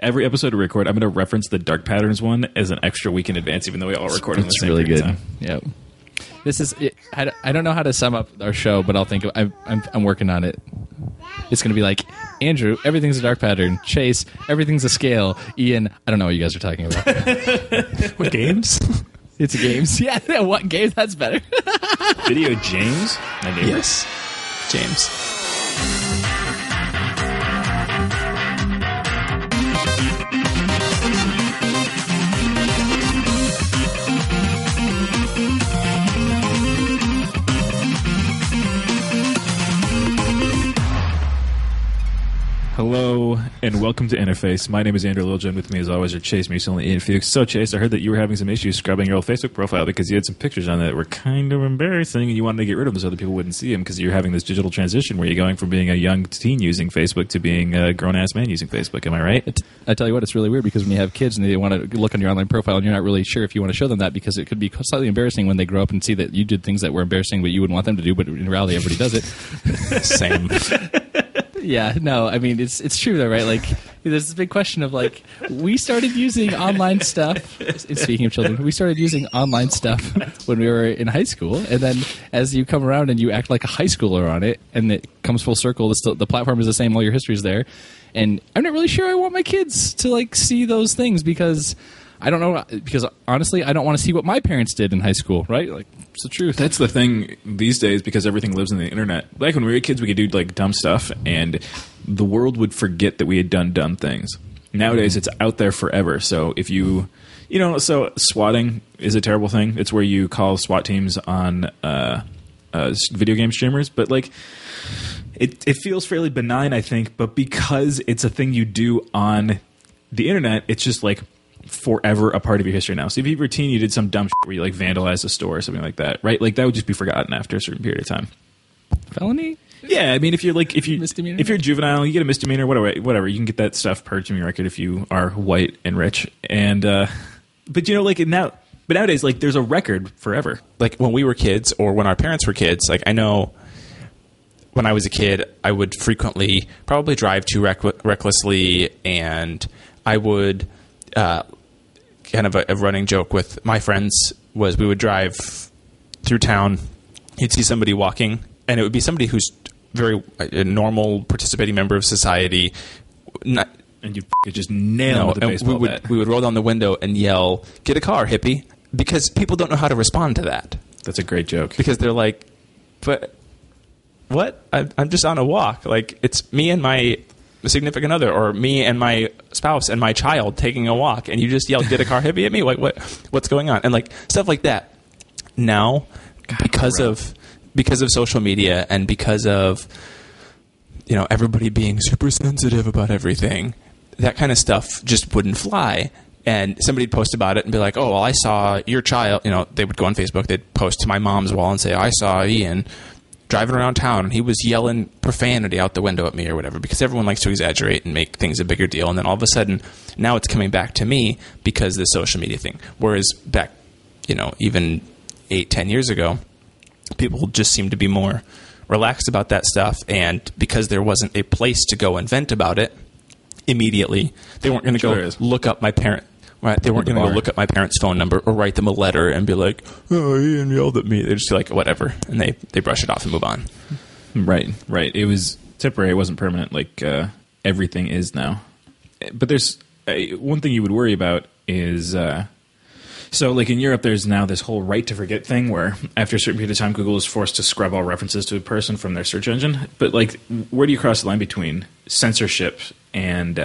Every episode we record, I'm going to reference the Dark Patterns one as an extra week in advance, even though we all record on the It's same really good. time. Yep. This is. I, don't- know how to sum up our show, but I'll think. Of, I'm, I'm I'm working on it. It's going to be like Andrew. Everything's a dark pattern. Chase. Everything's a scale. Ian. I don't know what you guys are talking about. What games? it's games. Yeah. What game? That's better. Video James, my neighbor. yes, James. Hello and welcome to Interface. My name is Andrew Littlejohn. With me, as always, are Chase Musil and Ian Fuchs. So, Chase, I heard that you were having some issues scrubbing your old Facebook profile because you had some pictures on it that were kind of embarrassing, and you wanted to get rid of them so other people wouldn't see them because you're having this digital transition where you're going from being a young teen using Facebook to being a grown ass man using Facebook. Am I right? I tell you what, it's really weird because when you have kids and they want to look on your online profile and you're not really sure if you want to show them that because it could be slightly embarrassing when they grow up and see that you did things that were embarrassing but you wouldn't want them to do, but in reality everybody does it. Same. Yeah, no, I mean it's it's true though, right? Like there's this big question of like we started using online stuff. Speaking of children, we started using online stuff when we were in high school, and then as you come around and you act like a high schooler on it, and it comes full circle. The, the platform is the same, all your history is there, and I'm not really sure I want my kids to like see those things because. I don't know because honestly, I don't want to see what my parents did in high school. Right? Like, it's the truth. That's the thing these days because everything lives in the internet. Back when we were kids, we could do like dumb stuff, and the world would forget that we had done dumb things. Nowadays, it's out there forever. So if you, you know, so swatting is a terrible thing. It's where you call SWAT teams on uh, uh, video game streamers, but like. It, it feels fairly benign, I think, but because it's a thing you do on the internet, it's just like forever a part of your history now. So if you were a teen, you did some dumb shit where you like vandalized a store or something like that, right? Like that would just be forgotten after a certain period of time. Felony? Yeah, I mean, if you're like if you Misdemeanor? if you're juvenile, you get a misdemeanor, whatever, whatever. You can get that stuff purged from your record if you are white and rich. And uh but you know, like now, but nowadays, like there's a record forever. like when we were kids or when our parents were kids, like I know when I was a kid, I would frequently probably drive too reck- recklessly, and I would uh, kind of a, a running joke with my friends was we would drive through town. You'd see somebody walking, and it would be somebody who's very a normal, participating member of society. Not, And you f- just nail no, a and we would bat. we would roll down the window and yell, "Get a car, hippie!" Because people don't know how to respond to that That's a great joke. because they're like, but what? I, I'm just on a walk. Like it's me and my significant other, or me and my spouse and my child taking a walk, and you just yell, "Get a car, hippie!" at me. Like what? What's going on? And like stuff like that. Now, because of because of social media and because of you know everybody being super sensitive about everything, that kind of stuff just wouldn't fly. And somebody'd post about it and be like, "Oh, well, I saw your child." You know, they would go on Facebook. They'd post to my mom's wall and say, "I saw Ian driving around town and he was yelling profanity out the window at me or whatever." Because everyone likes to exaggerate and make things a bigger deal. And then all of a sudden, now it's coming back to me because of the social media thing. Whereas back, you know, even eight, ten years ago, people just seemed to be more relaxed about that stuff. And because there wasn't a place to go and vent about it immediately, they weren't going to Sure go is. look up my parent. Right, they weren't the going to go look up my parents' phone number or write them a letter and be like, "Oh, Ian yelled at me." They just be like, "Whatever," and they they brush it off and move on. Right, right. It was temporary. It wasn't permanent like uh, everything is now. But there's uh, one thing you would worry about is uh, so like in Europe, there's now this whole right to forget thing where after a certain period of time, Google is forced to scrub all references to a person from their search engine. But like, where do you cross the line between censorship and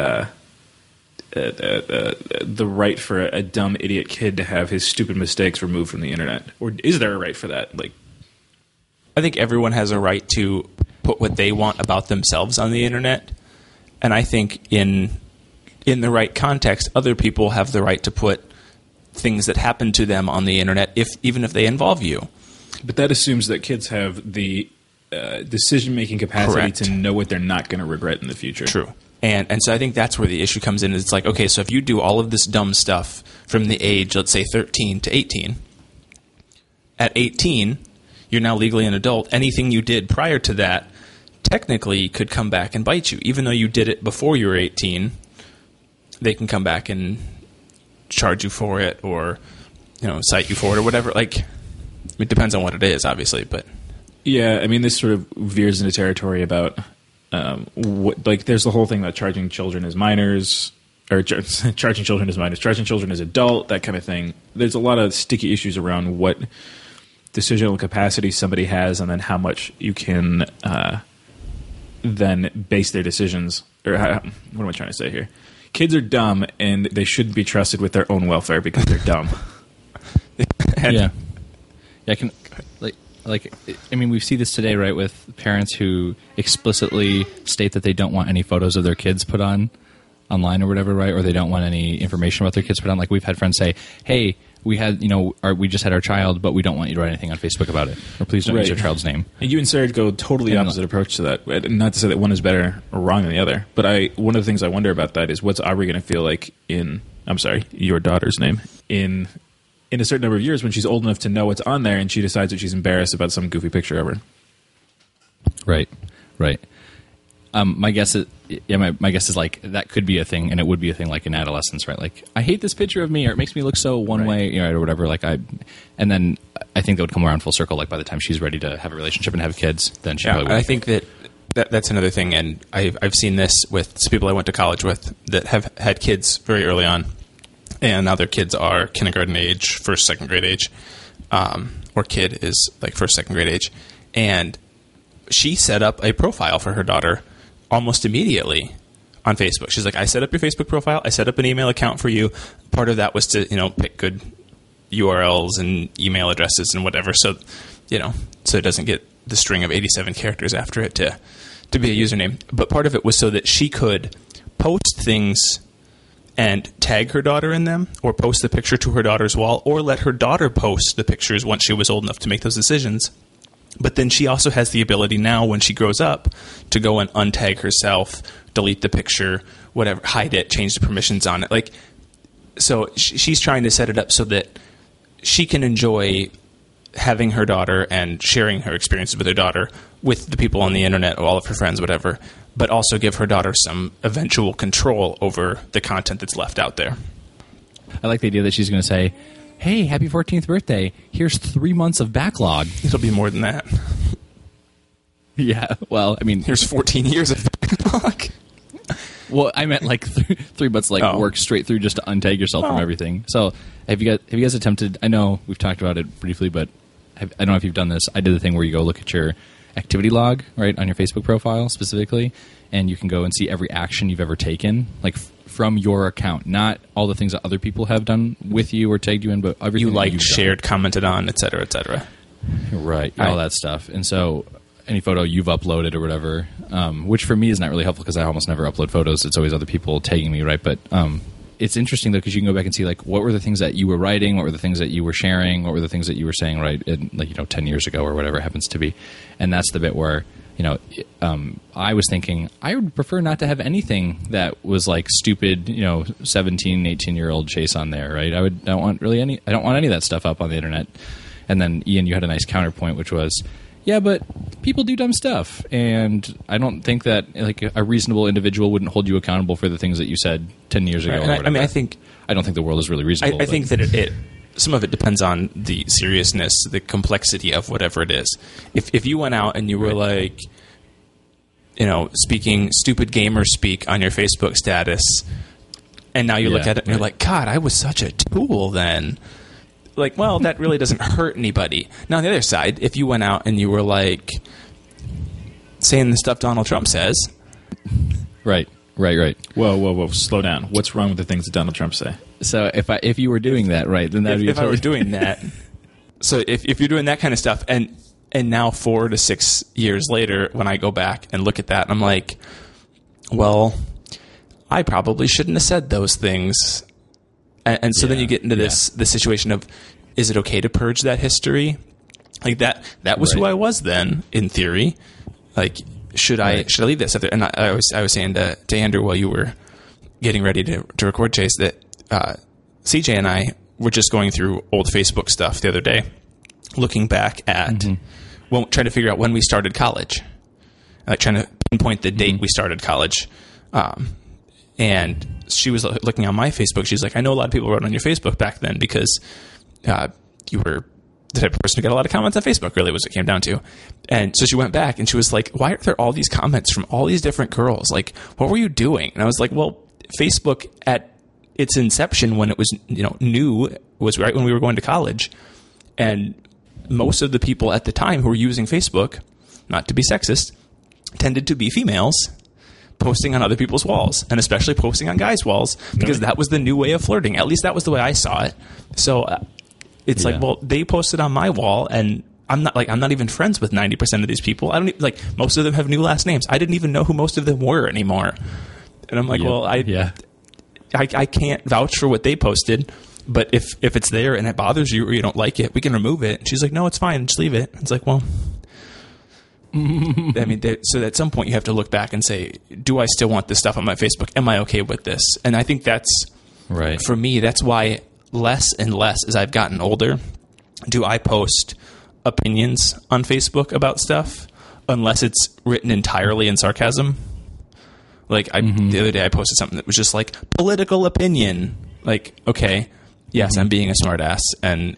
uh, uh, uh, the right for a dumb idiot kid to have his stupid mistakes removed from the internet? Or is there a right for that? Like, I think everyone has a right to put what they want about themselves on the internet, and I think in in the right context, other people have the right to put things that happen to them on the internet, if even if they involve you. But that assumes that kids have the uh, decision making capacity Correct. to know what they're not going to regret in the future. True. And and so I think that's where the issue comes in. It's like, okay, so if you do all of this dumb stuff from the age, let's say 13 to 18, at 18, you're now legally an adult. Anything you did prior to that technically could come back and bite you. Even though you did it before you were 18, they can come back and charge you for it or you know cite you for it or whatever. Like it depends on what it is, obviously, but Yeah, I mean, this sort of veers into territory about um, what, like, there's the whole thing about charging children as minors, or char- charging children as minors, charging children as adult, that kind of thing. There's a lot of sticky issues around what decisional capacity somebody has, and then how much you can uh, then base their decisions. Or how, what am I trying to say here? Kids are dumb, and they shouldn't be trusted with their own welfare because they're dumb. yeah, yeah. I can like like I mean we see this today, right, with parents who explicitly state that they don't want any photos of their kids put on online or whatever, right, or they don't want any information about their kids put on. Like we've had friends say, "Hey, we had you know our, we just had our child, but we don't want you to write anything on Facebook about it, or please don't use your child's name." And you and Sarah go totally And- opposite approach to that. Not to say that one is better or wrong than the other, but I one of the things I wonder about that is what's Aubrey going to feel like in I'm sorry, your daughter's name in in a certain number of years when she's old enough to know what's on there and she decides that she's embarrassed about some goofy picture of her. Right, right. Um, my guess is, yeah, my, my guess is like that could be a thing, and it would be a thing like in adolescence, right? Like I hate this picture of me, or it makes me look so one Right. way, you know, or whatever. Like I, and then I think that would come around full circle. Like by the time she's ready to have a relationship and have kids, then she Yeah, probably would. I think that, that that's another thing, and I've I've seen this with some people I went to college with that have had kids very early on, and now their kids are kindergarten age, first second grade age, um, or kid is like first second grade age, and she set up a profile for her daughter almost immediately on Facebook. She's like, I set up your Facebook profile, I set up an email account for you. Part of that was to you know pick good URLs and email addresses and whatever. So, you know, so it doesn't get the string of 87 characters after it to to be a username. But part of it was so that she could post things and tag her daughter in them or post the picture to her daughter's wall or let her daughter post the pictures once she was old enough to make those decisions. But then she also has the ability now when she grows up to go and untag herself, delete the picture, whatever, hide it, change the permissions on it. Like so she's trying to set it up so that she can enjoy having her daughter and sharing her experiences with her daughter with the people on the internet, all of her friends, whatever, but also give her daughter some eventual control over the content that's left out there. I like the idea that she's going to say, "Hey, happy 14th birthday! Here's three months of backlog." It'll be more than that. yeah, well, I mean, Here's 14 years of backlog. Well, I meant like th- three months, like Oh. work straight through just to untag yourself from Oh. everything. So, have you guys have you guys attempted? I know we've talked about it briefly, but have, I don't know if you've done this. I did the thing where you go look at your activity log, right, on your Facebook profile specifically, and you can go and see every action you've ever taken, like f- from your account, not all the things that other people have done with you or tagged you in, but everything You liked, you've done. shared, commented on, et cetera, et cetera. right Right. all that stuff and so any photo you've uploaded or whatever um, which for me is not really helpful because i almost never upload photos it's always other people tagging me right but um, it's interesting though because you can go back and see like what were the things that you were writing? What were the things that you were sharing? What were the things that you were saying right in, like you know 10 years ago or whatever it happens to be? And that's the bit where you know um, i was thinking i would prefer not to have anything that was like stupid you know 17 18 year old chase on there right? I would I don't want really any i don't want any of that stuff up on the internet. And then Ian, you had a nice counterpoint, which was, yeah, but people do dumb stuff, and I don't think that like a reasonable individual wouldn't hold you accountable for the things that you said ten years ago. Right, I- I mean, I think- I don't think the world is really reasonable. I but- think that it, it some of it depends on the seriousness, the complexity of whatever it is. If if you went out and you were like, you know, speaking stupid gamer speak on your Facebook status, and now you look at it and you're like, God, I was such a tool then. Like, well, that really doesn't hurt anybody. Now, on the other side, if you went out and you were like saying the stuff Donald Trump says, right, right, right. Whoa, whoa, whoa! Slow down. What's wrong with the things that Donald Trump say? So if I if you were doing that, right, then that'd if, be if I were doing that. so if, if you're doing that kind of stuff, and and now four to six years later, when I go back and look at that, I'm like, well, I probably shouldn't have said those things. And, and so then you get into this the situation of, is it okay to purge that history? Like that that was who I was then, in theory. Like, should I should I leave this? And I, I was I was saying to, to Andrew while you were getting ready to, to record Chase that uh, CJ and I were just going through old Facebook stuff the other day, looking back at well, trying to figure out when we started college, like trying to pinpoint the date we started college. Um, and she was looking on my Facebook. She's like, I know a lot of people wrote on your Facebook back then because uh, you were the type of person who got a lot of comments on Facebook, really, was what it came down to. And so she went back and she was like, Why are there all these comments from all these different girls? Like, what were you doing? And I was like, Well, Facebook at its inception when it was, you know, new was right when we were going to college. And most of the people at the time who were using Facebook, not to be sexist, tended to be females posting on other people's walls and especially posting on guys' walls because that was the new way of flirting. At least that was the way I saw it. So uh, it's Yeah. like, well, they posted on my wall and I'm not like I'm not even friends with 90% of these people. I don't e- like most of them have new last names. I didn't even know who most of them were anymore. And I'm like, well, I yeah. I, I can't vouch for what they posted, but if if it's there and it bothers you or you don't like it, we can remove it. And she's like, no, it's fine, just leave it. It's like, well, I mean, so at some point you have to look back and say, do I still want this stuff on my Facebook? Am I okay with this? And I think that's Right. for me. That's why less and less as I've gotten older, do I post opinions on Facebook about stuff unless it's written entirely in sarcasm. Like I, mm-hmm. the other day, I posted something that was just like political opinion. Like, okay, yes, mm-hmm. I'm being a smartass, and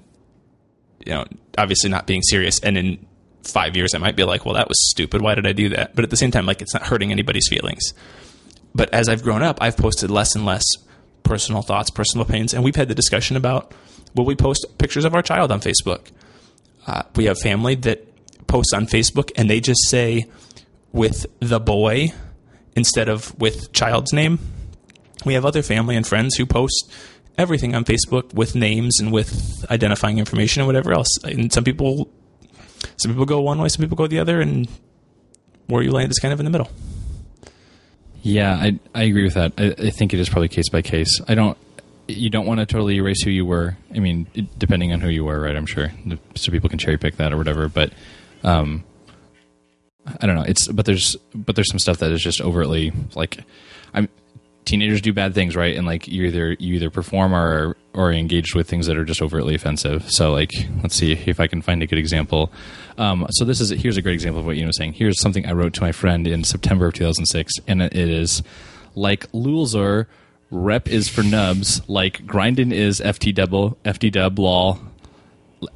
you know, obviously not being serious. And in five years, I might be like, well, that was stupid. Why did I do that? But at the same time, like, it's not hurting anybody's feelings. But as I've grown up, I've posted less and less personal thoughts, personal opinions, and we've had the discussion about will we post pictures of our child on Facebook? Uh, we have family that posts on Facebook and they just say with the boy instead of with child's name. We have other family and friends who post everything on Facebook with names and with identifying information and whatever else. And some people, some people go one way, some people go the other, and where you land is kind of in the middle. Yeah, I I agree with that. I, I think it is probably case by case. I don't. You don't want to totally erase who you were. I mean, depending on who you were, right? I'm sure, so people can cherry pick that or whatever. But, um, I don't know. It's but there's but there's some stuff that is just overtly like, I'm teenagers do bad things, right? And like you either you either perform or or engaged with things that are just overtly offensive. So like let's see if I can find a good example. Um, so this is here's a great example of what you were saying. Here's something I wrote to my friend in September of 2006, and it is like lules are rep is for nubs, like grinding is ft double ft dub law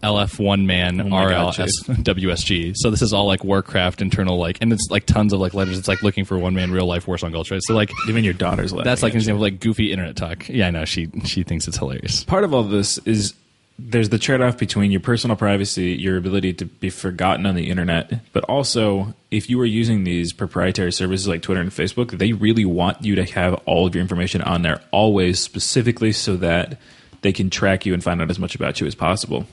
LF1 man oh RLS WSG. So this is all like Warcraft internal like, and it's like tons of like letters. It's like looking for one man real life Warsong Ultra. So like even your daughter's letter. That's like an example of like goofy internet talk. Yeah, I know she she thinks it's hilarious. Part of all this is there's the trade off between your personal privacy, your ability to be forgotten on the internet, but also if you are using these proprietary services like Twitter and Facebook, they really want you to have all of your information on there always, specifically so that they can track you and find out as much about you as possible.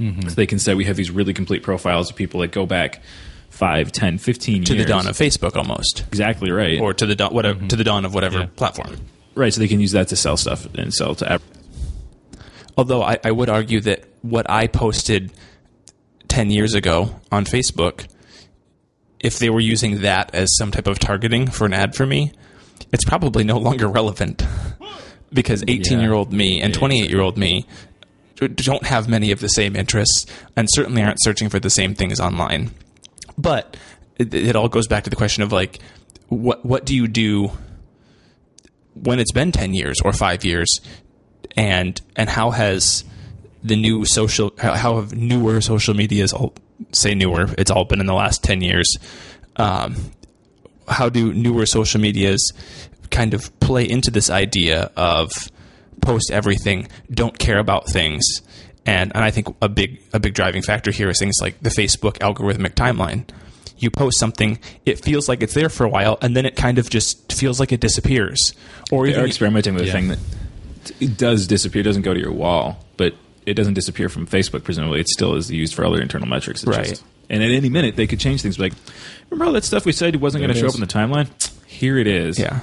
Mm-hmm. So they can say we have these really complete profiles of people that go back 5, 10, 15 To years. the dawn of Facebook, almost, Exactly right. or to the dawn, whatever, mm-hmm. to the dawn of whatever Yeah. platform. right, so they can use that to sell stuff and sell to ev- Although I, I would argue that what I posted 10 years ago on Facebook, if they were using that as some type of targeting for an ad for me, it's probably no longer relevant. because 18 year old me and 28 year old me don't have many of the same interests and certainly aren't searching for the same things online. But it, it all goes back to the question of like, what what do you do when it's been 10 years or 5 years and and how has the new social how, how have newer social medias all say newer it's all been in the last 10 years um, how do newer social medias kind of play into this idea of post everything don't care about things and, and I think a big a big driving factor here is things like the Facebook algorithmic timeline you post something it feels like it's there for a while and then it kind of just feels like it disappears or They're experimenting with Yeah. a thing that it does disappear, doesn't go to your wall, but it doesn't disappear from Facebook. Presumably, it still is used for other internal metrics. It's Right. just- and at any minute, they could change things. Like, remember all that stuff we said wasn't going to show up in the timeline? Here it is. Yeah.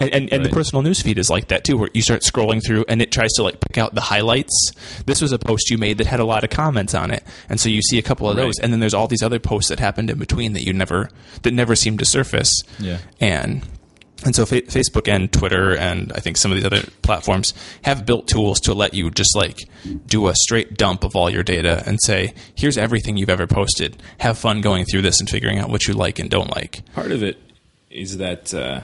And, and, and the personal news feed is like that too, where you start scrolling through and it tries to like pick out the highlights. This was a post you made that had a lot of comments on it, and so you see a couple of Right. those, and then there's all these other posts that happened in between that you never that never seem to surface. Yeah. And and so fa- Facebook and Twitter and I think some of these other platforms have built tools to let you just like do a straight dump of all your data and say, here's everything you've ever posted. Have fun going through this and figuring out what you like and don't like. Part of it is that uh,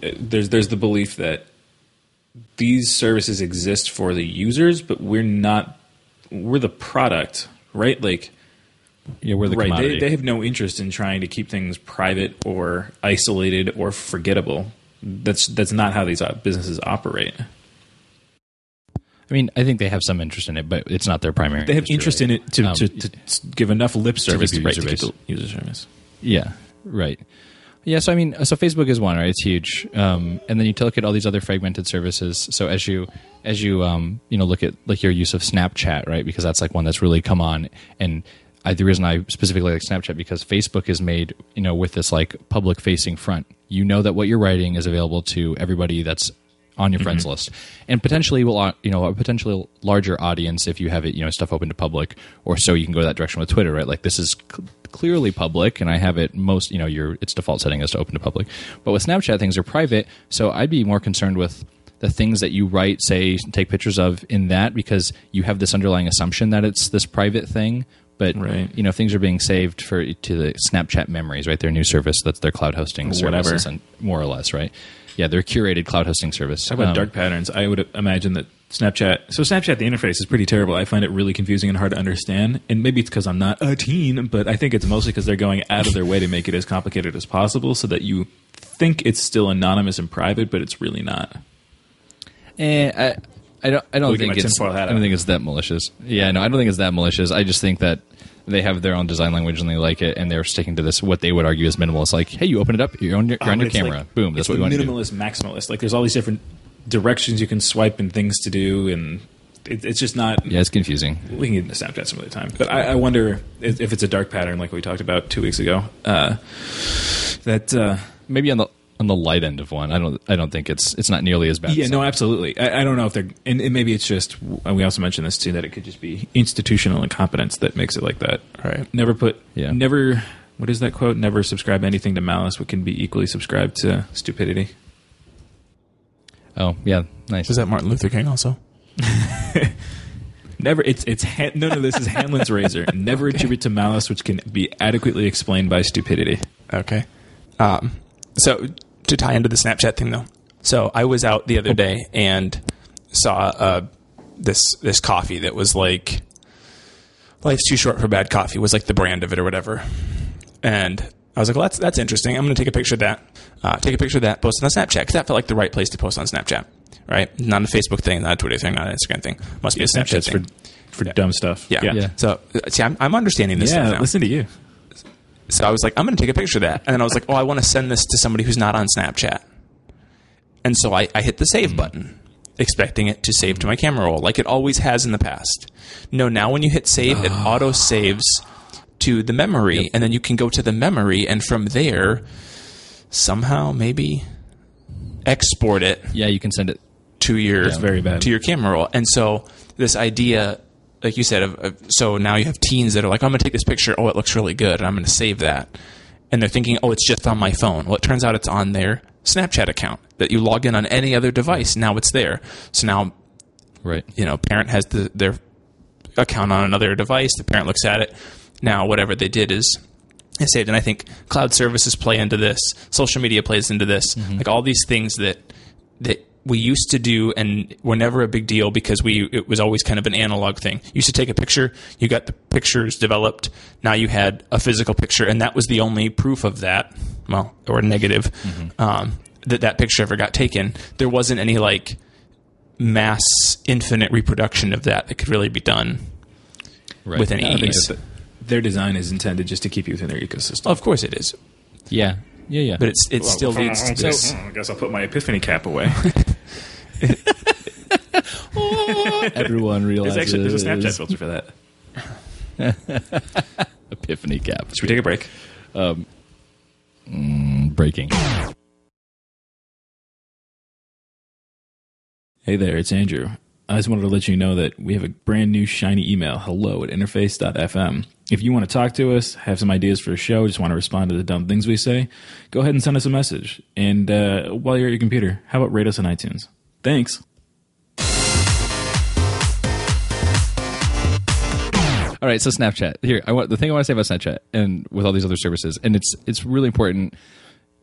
there's there's the belief that these services exist for the users, but we're not we're the product, right? Like Yeah, we're the right, they, they have no interest in trying to keep things private or isolated or forgettable. That's that's not how these uh, businesses operate. I mean, I think they have some interest in it, but it's not their primary. They have interest in it to, Um, to, to give enough lip service to, right, user to base. the user service. Yeah, right. Yeah, so I mean, so Facebook is one, right? It's huge, um, and then you look at all these other fragmented services. So as you as you um, you know look at like your use of Snapchat, right? Because that's like one that's really come on. And I, the reason I specifically like Snapchat because Facebook is made you know with this like public facing front. You know that what you're writing is available to everybody that's on your friends mm-hmm. list, and potentially will you know a potentially larger audience if you have it you know stuff open to public, or so you can go that direction with Twitter, right? Like this is cl- clearly public, and I have it most you know your its default setting is to open to public, but with Snapchat things are private, so I'd be more concerned with the things that you write, say, take pictures of in that because you have this underlying assumption that it's this private thing. But Right. you know things are being saved for to the Snapchat memories, right? Their new service that's their cloud hosting Whatever. services, and more or less, right? Yeah, their curated cloud hosting service. Talk about Um, dark patterns. I would imagine that Snapchat. So Snapchat, the interface is pretty terrible. I find it really confusing and hard to understand. And maybe it's because I'm not a teen, but I think it's mostly because they're going out of their way to make it as complicated as possible, so that you think it's still anonymous and private, but it's really not. Eh, I, I don't. I don't Look think it's. I don't think it's that malicious. Yeah, no, I don't think it's that malicious. I just think that they have their own design language and they like it, and they're sticking to this. What they would argue is minimalist. Like, hey, you open it up, you're on your, you're on your camera. like- Boom. That's what we want the to do. minimalist, maximalist. Like there's all these different directions you can swipe and things to do, and it, it's just not. Yeah, it's confusing. we can get into Snapchat some other time. But I, I wonder if, if it's a dark pattern like we talked about two weeks ago. Uh, that uh, Maybe on the on the light end of one. I don't. I don't think it's it's not nearly as bad. yeah, as no, absolutely. I, I don't know if they're, and, and maybe it's just. And we also mentioned this too that it could just be institutional incompetence that makes it like that. Right. Never put. Yeah. Never. What is that quote? Never subscribe anything to malice, what can be equally subscribed to stupidity. Oh, yeah. Nice. Is that Martin Luther King also? Never. It's it's Han- no no. This is Hanlon's razor. Never attribute to malice which can be adequately explained by stupidity. Okay. Um, so to tie into the Snapchat thing though, so I was out the other day and saw uh, this this coffee that was like life's too short for bad coffee was like the brand of it or whatever, and I was like, well, that's that's interesting. I'm going to take a picture of that. Uh, take a picture of that, post it on Snapchat because that felt like the right place to post on Snapchat. Right, not a Facebook thing, not a Twitter thing, not an Instagram thing. Must be a Snapchat Snapchat's for thing. for dumb stuff. yeah. Yeah. So uh, see, I'm, I'm understanding this. stuff Yeah, now. listen to you. So I was like, I'm going to take a picture of that. And then I was like, oh, I want to send this to somebody who's not on Snapchat. And so I, I hit the save button, expecting it to save to my camera roll, like it always has in the past. No, now when you hit save, it ah. auto saves to the memory, and then you can go to the memory, and from there, somehow maybe export it yeah, you can send it. to your It's very bad. to your camera roll. And so this idea, like you said, of, of so now you have teens that are like, I'm going to take this picture. Oh, it looks really good. And I'm going to save that. And they're thinking, oh, it's just on my phone. Well, it turns out it's on their Snapchat account that you log in on any other device. Now it's there. So now Right. you know, parent has the, their account on another device. The parent looks at it. Now, whatever they did is saved. And I think cloud services play into this. Social media plays into this. Mm-hmm. Like all these things that we used to do and were never a big deal because we it was always kind of an analog thing. You used to take a picture, you got the pictures developed. Now you had a physical picture, and that was the only proof of that. Well, or negative um, that that picture ever got taken. There wasn't any like mass infinite reproduction of that that could really be done Right. with any I think ease. that their design is intended just to keep you within their ecosystem. of course, it is, Yeah. Yeah. Yeah. but it's it still leads to this. I guess I'll put my epiphany cap away. everyone there's realizes actually there's a Snapchat filter for that. epiphany cap. Should we take a break? breaking. Hey there, it's Andrew. I just wanted to let you know that we have a brand new shiny email, hello at interface.fm. If you want to talk to us, have some ideas for a show, just want to respond to the dumb things we say, go ahead and send us a message. And uh, while you're at your computer, how about rate us on iTunes? Thanks. All right, so Snapchat. Here, I want the thing I want to say about Snapchat and with all these other services, and it's it's really important.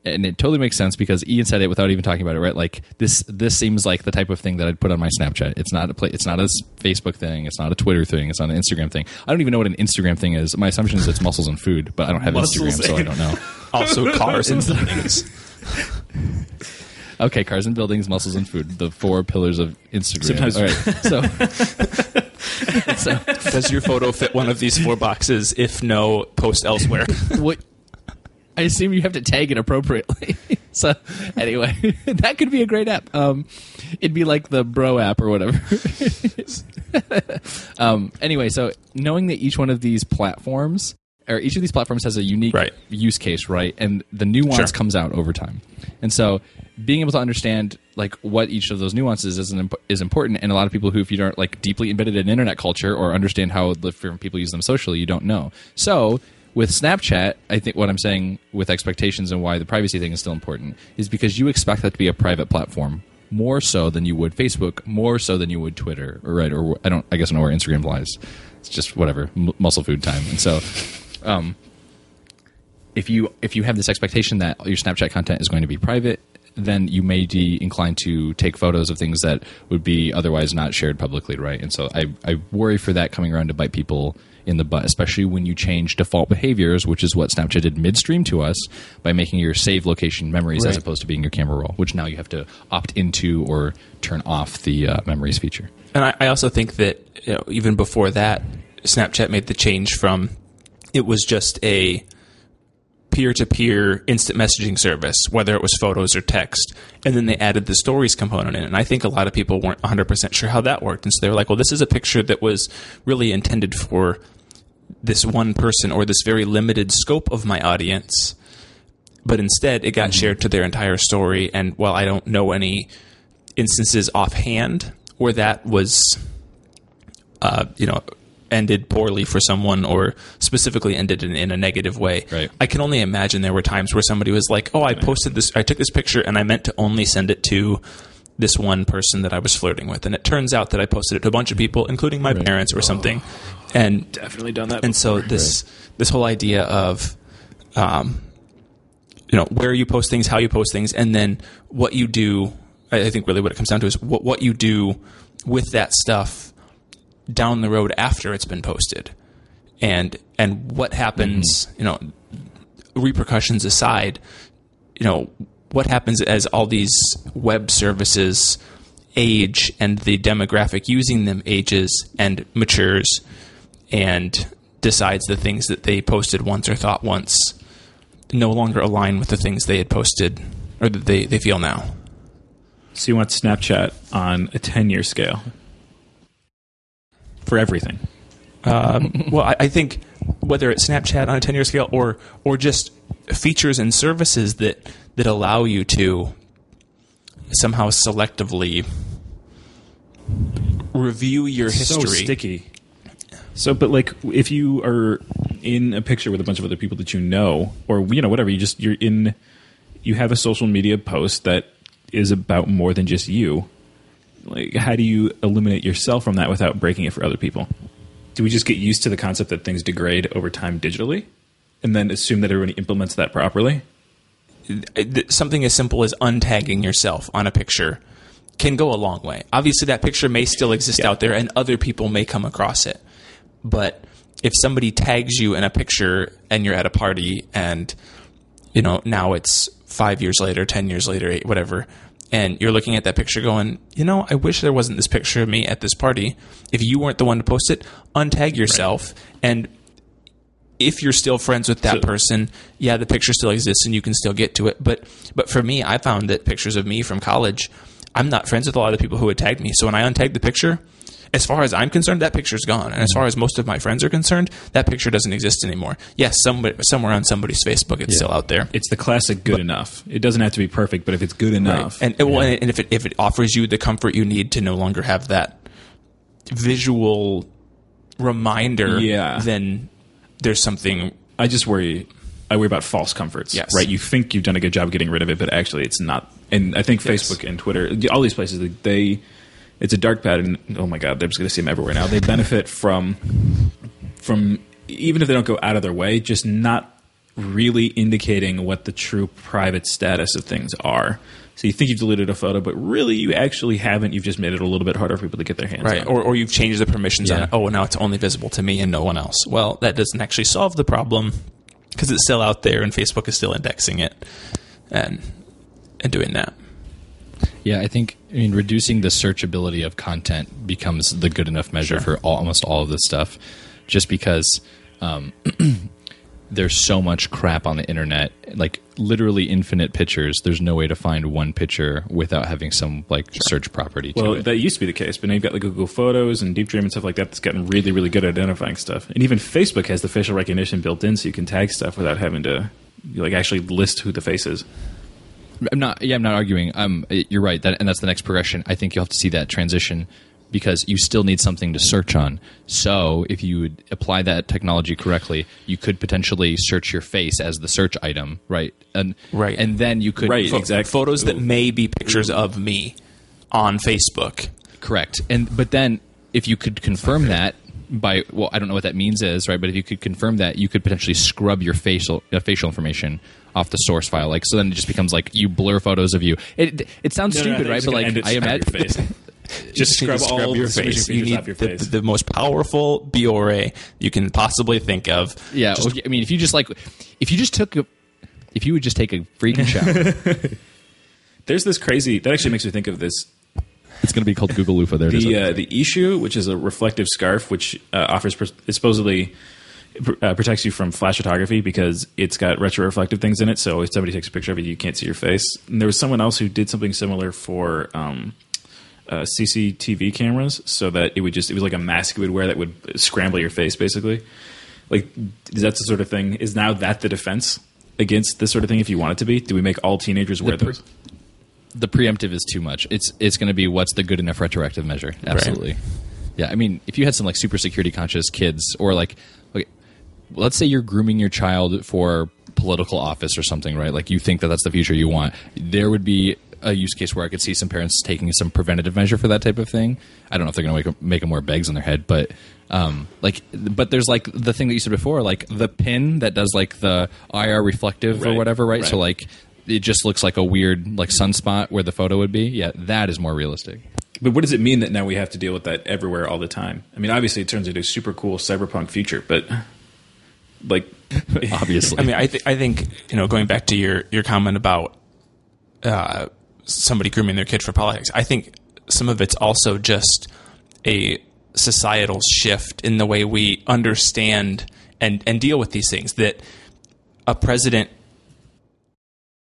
and it totally makes sense because Ian said it without even talking about it, right? Like this, this seems like the type of thing that I'd put on my Snapchat. It's not a play, it's not a s- Facebook thing. It's not a Twitter thing. It's not an Instagram thing. I don't even know what an Instagram thing is. My assumption is it's muscles and food, but I don't have Muscles Instagram, so I don't know. Also, cars and things. Okay, cars and buildings, muscles and food, the four pillars of Instagram. Sometimes- All right, so, so Does your photo fit one of these four boxes? If no, post elsewhere. what? I assume you have to tag it appropriately. so anyway, that could be a great app. Um, it'd be like the Bro app or whatever. um, anyway, so knowing that each one of these platforms or each of these platforms has a unique Right. use case, right? And the nuance Sure. comes out over time. And so being able to understand like what each of those nuances is an is important and a lot of people who if you don't like deeply embedded in internet culture or understand how different people use them socially, you don't know. So with Snapchat, I think what I'm saying with expectations and why the privacy thing is still important is because you expect that to be a private platform more so than you would Facebook, more so than you would Twitter, or right? Or I don't, I guess I know where Instagram lies. It's just whatever m- muscle food time, and so um, if you if you have this expectation that your Snapchat content is going to be private, then you may be inclined to take photos of things that would be otherwise not shared publicly, right? And so I, I worry for that coming around to bite people in the butt, especially when you change default behaviors, which is what Snapchat did midstream to us by making your save location memories as opposed to being your camera roll, which now you have to opt into or turn off the uh, memories feature. And I, I also think that you know, even before that, Snapchat made the change from it was just a peer to peer instant messaging service, whether it was photos or text. And then they added the stories component in. And I think a lot of people weren't 100% sure how that worked. And so they were like, well, this is a picture that was really intended for this one person or this very limited scope of my audience. But instead, it got shared to their entire story. And while I don't know any instances offhand where that was, uh, you know, ended poorly for someone or specifically ended in, in a negative way. Right. I can only imagine there were times where somebody was like, "Oh, I posted this. I took this picture and I meant to only send it to." This one person that I was flirting with, and it turns out that I posted it to a bunch of people, including my parents or something, and Definitely done that. and so before. this this whole idea of um, you know where you post things how you post things and then what you do i I think really what it comes down to is what, what you do with that stuff down the road after it's been posted. And and what happens mm-hmm. you know repercussions aside you know what happens as all these web services age and the demographic using them ages and matures and decides the things that they posted once or thought once no longer align with the things they had posted or that they, they feel now. So you want Snapchat on a 10 year scale for everything. Um, well, I, I think whether it's Snapchat on a 10 year scale or, or just features and services that, that allow you to somehow selectively review your history. So sticky. So, but like, if you are in a picture with a bunch of other people that you know, or you know, whatever, you just you're in, you have a social media post that is about more than just you. Like, how do you eliminate yourself from that without breaking it for other people? Do we just get used to the concept that things degrade over time digitally, and then assume that everybody implements that properly? something as simple as untagging yourself on a picture can go a long way. Obviously, that picture may still exist Yeah. out there, and other people may come across it. But if somebody tags you in a picture and you're at a party, and you know now it's five years later, ten years later, eight, whatever, and you're looking at that picture, going, you know, I wish there wasn't this picture of me at this party. If you weren't the one to post it, untag yourself and if you're still friends with that So- person, yeah, the picture still exists and you can still get to it. But but for me, I found that pictures of me from college, I'm not friends with a lot of the people who had tagged me. So when I untag the picture, as far as I'm concerned, that picture's gone. And as mm-hmm. far as most of my friends are concerned, that picture doesn't exist anymore. Yes, somebody, somewhere on somebody's Facebook, it's still out there. It's the classic good enough. It doesn't have to be perfect, but if it's good enough, And, and, well, and if it if it offers you the comfort you need to no longer have that visual reminder, Yeah. then there's something I just worry. I worry about false comforts. Yes. Right. You think you've done a good job getting rid of it, but actually, it's not. And I think Yes. Facebook and Twitter, all these places, they, it's a dark pattern. Oh my God, they're just going to see them everywhere now. They benefit from, from even if they don't go out of their way, just not really indicating what the true private status of things are. So you think you've deleted a photo, but really you actually haven't. You've just made it a little bit harder for people to get their hands right on. or, or you've changed the permissions on Yeah. it oh now it's only visible to me and no one else well that doesn't actually solve the problem because it's still out there and facebook is still indexing it and and doing that Yeah, I think I mean reducing the searchability of content becomes the good enough measure Sure. for all, almost all of this stuff, just because um, there's so much crap on the internet, like literally infinite pictures. There's no way to find one picture without having some like search property to Well, it. that used to be the case, but now you've got like Google Photos and Deep Dream and stuff like that that's gotten really, really good at identifying stuff. And even Facebook has the facial recognition built in, so you can tag stuff without having to like actually list who the face is. I'm not. Yeah, I'm not arguing. Um, you're right. That and that's the next progression. I think you'll have to see that transition because you still need something to search on. So if you would apply that technology correctly, you could potentially search your face as the search item, right? And Right. and then you could Right, Pho- exact- photos that may be pictures of me on facebook correct. And but then if you could confirm that by well, I don't know what that means is right, but if you could confirm that, you could potentially scrub your facial uh, facial information off the source file. Like so, then it just becomes like you blur photos of you. It it sounds stupid, right? But like I imagine. just scrub, Just all your the face. You need your the, face. the most powerful BORA you can possibly think of. Yeah, Just- okay, I mean, if you just like, if you just took, a, if you would just take a freaking shower, There's this crazy that actually makes me think of this it's going to be called Google Loofah. There the uh, the issue, which is a reflective scarf, which uh, offers pers- supposedly uh, protects you from flash photography because it's got retroreflective things in it. So if somebody takes a picture of you, you can't see your face. And there was someone else who did something similar for um, uh, CCTV cameras, so that it would just it was like a mask you would wear that would scramble your face, basically. Like is that's the sort of thing. Is now that the defense against this sort of thing? If you want it to be, do we make all teenagers wear pre- those? the preemptive is too much. It's it's going to be what's the good enough retroactive measure. Absolutely. Yeah, I mean, if you had some like super security conscious kids, or like, okay, let's say you're grooming your child for political office or something, right? Like you think that that's the future you want. There would be a use case where I could see some parents taking some preventative measure for that type of thing. I don't know if they're going to make, make them more bags on their head, but um, like, but there's like the thing that you said before, like the pin that does like the IR reflective or whatever, right? So like it just looks like a weird like sunspot where the photo would be. Yeah, that is more realistic. But what does it mean that now we have to deal with that everywhere all the time? I mean, obviously, it turns into a super cool cyberpunk future, but like, Obviously, I mean, I, th- I think you know, going back to your your comment about uh, somebody grooming their kid for politics, I think some of it's also just a societal shift in the way we understand and and deal with these things. That a president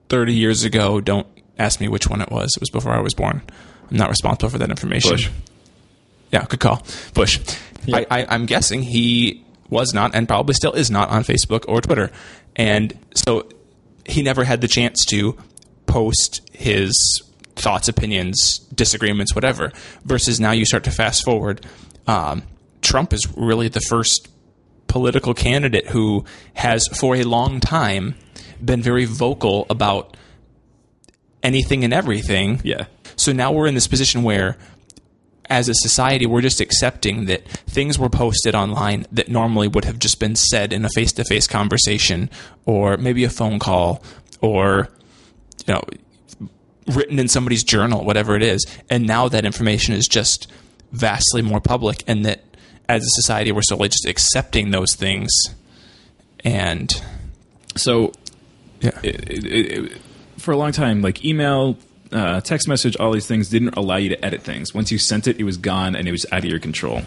thirty years ago, don't ask me which one it was. It was before I was born. I'm not responsible for that information. Bush. Yeah, good call. Bush. I, I, I'm guessing he was not and probably still is not on Facebook or Twitter. And so he never had the chance to post his thoughts, opinions, disagreements, whatever. Versus now you start to fast forward. Um, Trump is really the first political candidate who has, for a long time, been very vocal about anything and everything. yeah, So now we're in this position where, as a society, we're just accepting that things were posted online that normally would have just been said in a face to face conversation or maybe a phone call or, you know, written in somebody's journal, whatever it is. And now that information is just vastly more public, and that as a society, we're slowly just accepting those things. And so yeah, it, it, it, for a long time, like email, uh, text message, all these things didn't allow you to edit things. Once you sent it, it was gone and it was out of your control.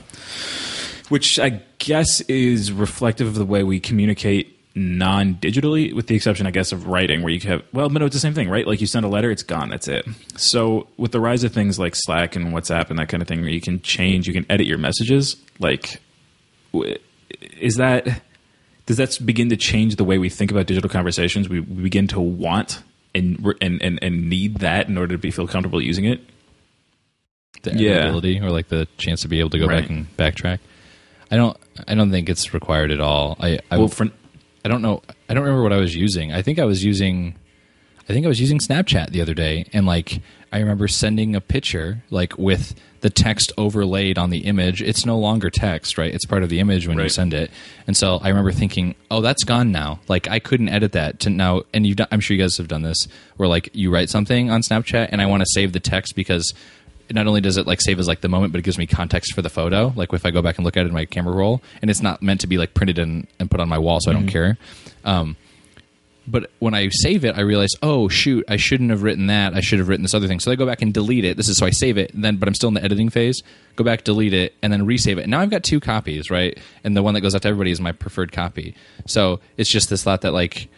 Which I guess is reflective of the way we communicate non-digitally, with the exception, I guess, of writing, where you have well, no, it's the same thing, right? Like you send a letter, it's gone, that's it. So with the rise of things like Slack and WhatsApp and that kind of thing, where you can change, you can edit your messages, like is that does that begin to change the way we think about digital conversations? We begin to want and, and and and need that in order to be feel comfortable using it. the Yeah. ability or like the chance to be able to go back and backtrack. I don't. I don't think it's required at all. I. I Well, for I don't know. I don't remember what I was using. I think I was using. I think I was using Snapchat the other day, and like I remember sending a picture like with the text overlaid on the image. It's no longer text, right? It's part of the image when you send it. And so I remember thinking, "Oh, that's gone now. Like I couldn't edit that to now." And you, I'm sure you guys have done this, where like you write something on Snapchat, and I want to save the text because not only does it like save as like the moment, but it gives me context for the photo. Like if I go back and look at it in my camera roll, and it's not meant to be like printed and, and put on my wall, so I don't care. Um, but when I save it, I realize, oh shoot, I shouldn't have written that. I should have written this other thing. So I go back and delete it. This is so I save it, then but I'm still in the editing phase. Go back, delete it, and then resave it. And now I've got two copies, right? And the one that goes out to everybody is my preferred copy. So it's just this thought that like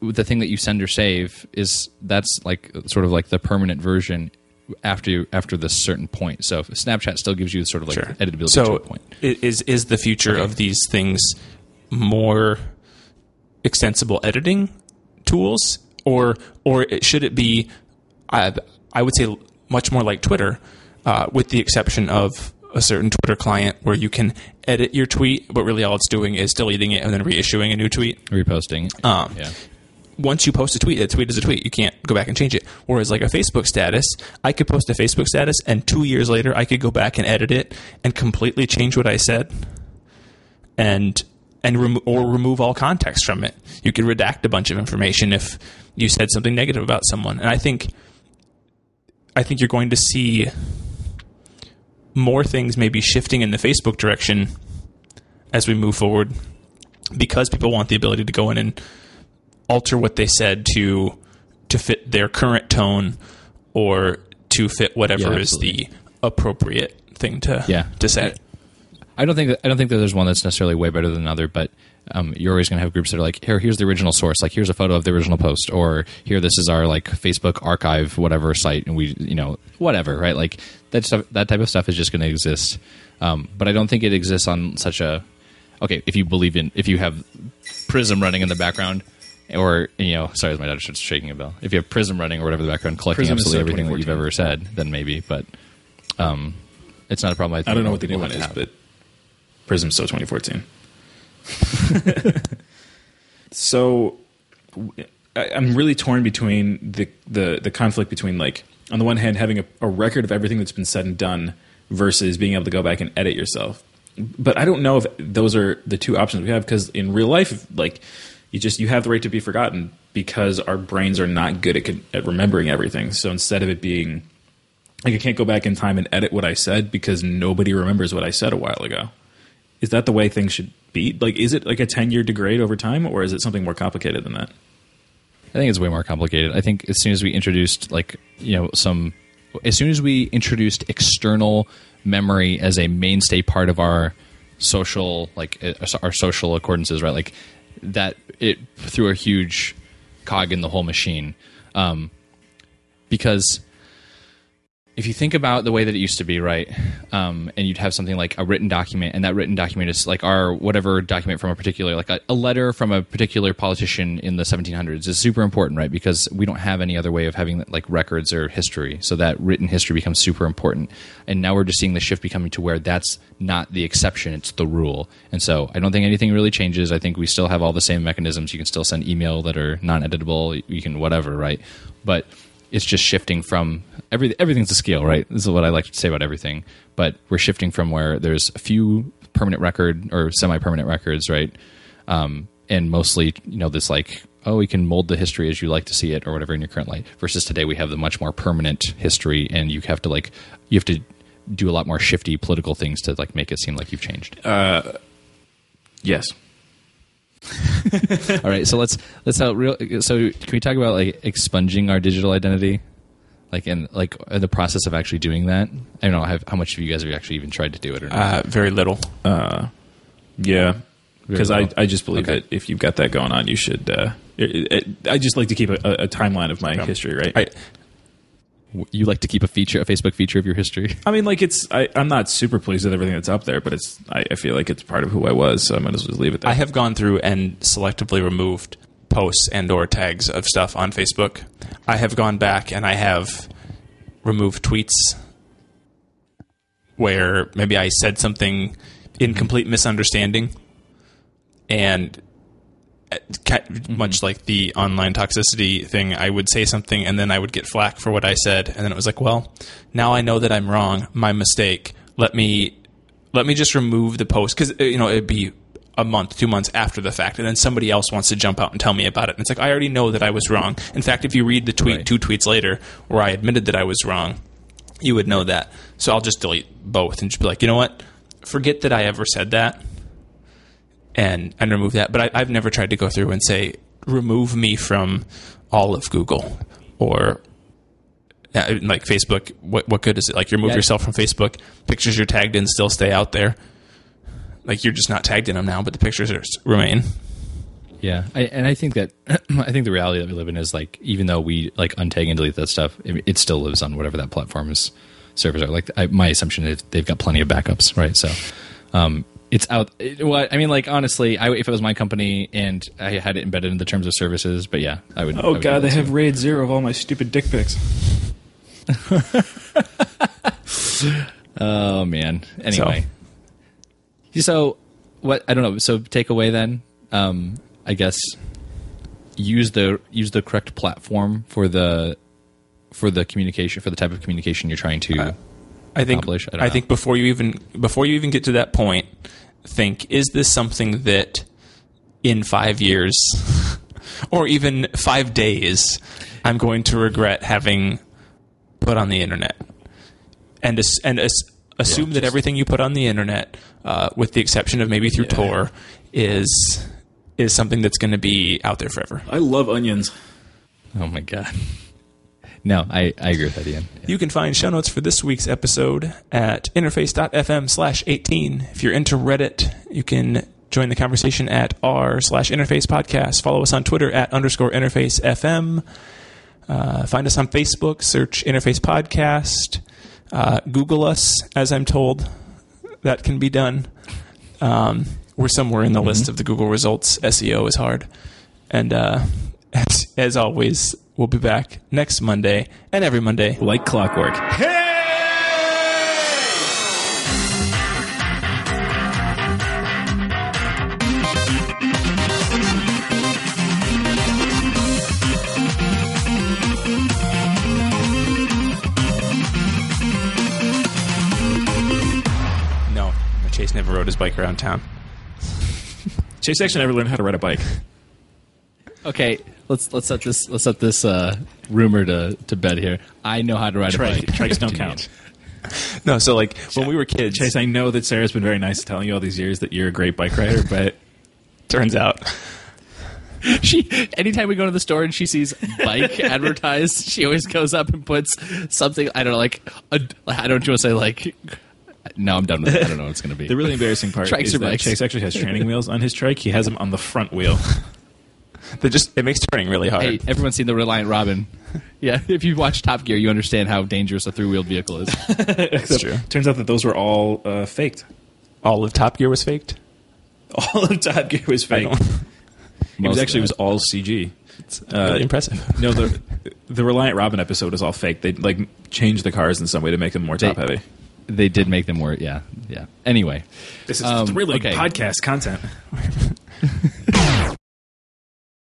the thing that you send or save is that's like sort of like the permanent version after you, after this certain point. So Snapchat still gives you sort of like editability to so a point. is is the future of these things more extensible editing tools or or it- should it be I, I would say much more like Twitter uh, with the exception of a certain Twitter client where you can edit your tweet but really all it's doing is deleting it and then reissuing a new tweet Reposting. um, yeah. once you post a tweet, a tweet is a tweet. You can't go back and change it. Whereas, like a Facebook status, I could post a Facebook status, and two years later, I could go back and edit it and completely change what I said, and and remo- or remove all context from it. You could redact a bunch of information if you said something negative about someone. And I think, I think you're going to see more things maybe shifting in the Facebook direction as we move forward, because people want the ability to go in and alter what they said to to fit their current tone or to fit whatever Yeah, is the appropriate thing to Yeah. to say. I don't think that, I don't think that there's one that's necessarily way better than another, but um, you're always going to have groups that are like, here, here's the original source, like here's a photo of the original post, or here, this is our like Facebook archive, whatever site, and we, you know, whatever, right? Like that stuff, that type of stuff is just going to exist, um, but I don't think it exists on such a. Okay, if you believe in, if you have Prism running in the background, or you know, sorry, my daughter starts shaking a bell. If you have Prism running or whatever the background, collecting Prism absolutely everything that you've ever said, then maybe, but um, it's not a problem. I, think I don't know what the new one is, but Prism's still 2014. so I, am really torn between the, the the conflict between like on the one hand having a, a record of everything that's been said and done versus being able to go back and edit yourself. But I don't know if those are the two options we have because in real life, like you just you have the right to be forgotten because our brains are not good at, at remembering everything. So instead of it being like I can't go back in time and edit what I said because nobody remembers what I said a while ago. Is that the way things should be? Like, is it like a ten year degrade over time, or is it something more complicated than that? I think it's way more complicated. I think as soon as we introduced like you know some, as soon as we introduced external memory as a mainstay part of our social like uh, our social accordances, right? Like that it threw a huge cog in the whole machine, um, because if you think about the way that it used to be, right, um, and you'd have something like a written document, and that written document is like our whatever document from a particular, like a, a letter from a particular politician in the 1700s is super important, right? Because we don't have any other way of having like records or history, so that written history becomes super important. And now we're just seeing the shift becoming to where that's not the exception; it's the rule. And so I don't think anything really changes. I think we still have all the same mechanisms. You can still send email that are non-editable. You can whatever, right? But it's just shifting from every everything's a scale, right? This is what I like to say about everything. But we're shifting from where there's a few permanent record or semi-permanent records, right? Um, and mostly, you know, this like, oh, we can mold the history as you like to see it or whatever in your current light. Versus today, we have the much more permanent history, and you have to like, you have to do a lot more shifty political things to like make it seem like you've changed. Yes. All right, so let's let's how real. So can we talk about like expunging our digital identity, like in like in the process of actually doing that? I don't know how, how much of you guys have actually even tried to do it or not. Uh, very little. Yeah. Because I. I just believe Okay. that if you've got that going on, you should. Uh, it, it, I just like to keep a, a timeline of my history, right? I, you like to keep a feature, a Facebook feature of your history. I mean, like it's. I, I'm not super pleased with everything that's up there, but it's. I, I feel like it's part of who I was, so I might as well just leave it there. I have gone through and selectively removed posts and or tags of stuff on Facebook. I have gone back and I have removed tweets where maybe I said something in complete misunderstanding and ca- Uh, much like the online toxicity thing, I would say something and then I would get flack for what I said, and then it was like, well, now I know that I'm wrong, my mistake. Let me let me just remove the post because uh, you know it'd be a month, two months after the fact, and then somebody else wants to jump out and tell me about it. And it's like I already know that I was wrong. In fact, if you read the tweet Right. two tweets later where I admitted that I was wrong, you would know that. So I'll just delete both and just be like, you know what? Forget that I ever said that and and remove that. But I, I've never tried to go through and say remove me from all of Google or uh, like Facebook. What what good is it? Like you remove Yeah. yourself from Facebook. Pictures you're tagged in still stay out there. Like you're just not tagged in them now, but the pictures are, remain. Yeah, I, and I think that I think the reality that we live in is like even though we like untag and delete that stuff, it, it still lives on whatever that platform's servers are. Like I, my assumption is they've got plenty of backups, right? So um, it's out. It, what I mean, like honestly, I, if it was my company and I had it embedded in the terms of services, but yeah, I would. I Oh would god, they have too. raid zero of all my stupid dick pics. Oh man. Anyway, so, what I don't know. So takeaway then, um, I guess use the use the correct platform for the for the communication for the type of communication you're trying to. Uh, I think accomplish? I I, think before you even before you even get to that point, think is this something that in five years or even five days I'm going to regret having put on the internet, and as, and as, assume that everything you put on the internet, uh, with the exception of maybe through Tor, is is something that's going to be out there forever. I love onions. oh my god. No, I, I agree with that, Ian. You can find show notes for this week's episode at interface.fm slash 18. If you're into Reddit, you can join the conversation at r slash interface podcast. Follow us on Twitter at underscore interface FM. Uh, find us on Facebook, search interface podcast. Uh, Google us, as I'm told that can be done. Um, we're somewhere in the list of the Google results. SEO is hard. And uh, as, as always, we'll be back next Monday and every Monday Like clockwork. No, Chase never rode his bike around town. Chase actually never learned how to ride a bike. Okay, let's let's set this let's set this uh, rumor to, to bed here. I know how to ride a Trike, bike. trikes don't count. No, so like when we were kids, Chase, I know that Sarah's been very nice telling you all these years that you're a great bike rider, but turns out she anytime we go to the store and she sees bike advertised, she always goes up and puts something. I don't know, like a, I don't want to say like. No, I'm done with it. I don't know what it's going to be. the really embarrassing part Trikes is or that bikes? Chase actually has training wheels on his trike. He has them on the front wheel. That just it makes turning really hard. Hey, everyone's seen the Reliant Robin. Yeah, if you watch Top Gear, you understand how dangerous a three-wheeled vehicle is. Except, true. Turns out that those were all uh, faked. All of Top Gear was faked. All of Top Gear was fake. don't- It was actually it was all CG. Uh, really impressive. No, the the Reliant Robin episode is all fake. They like changed the cars in some way to make them more They- top heavy. They did make them more. Yeah, yeah. Anyway, This is Um, thrilling okay. podcast content.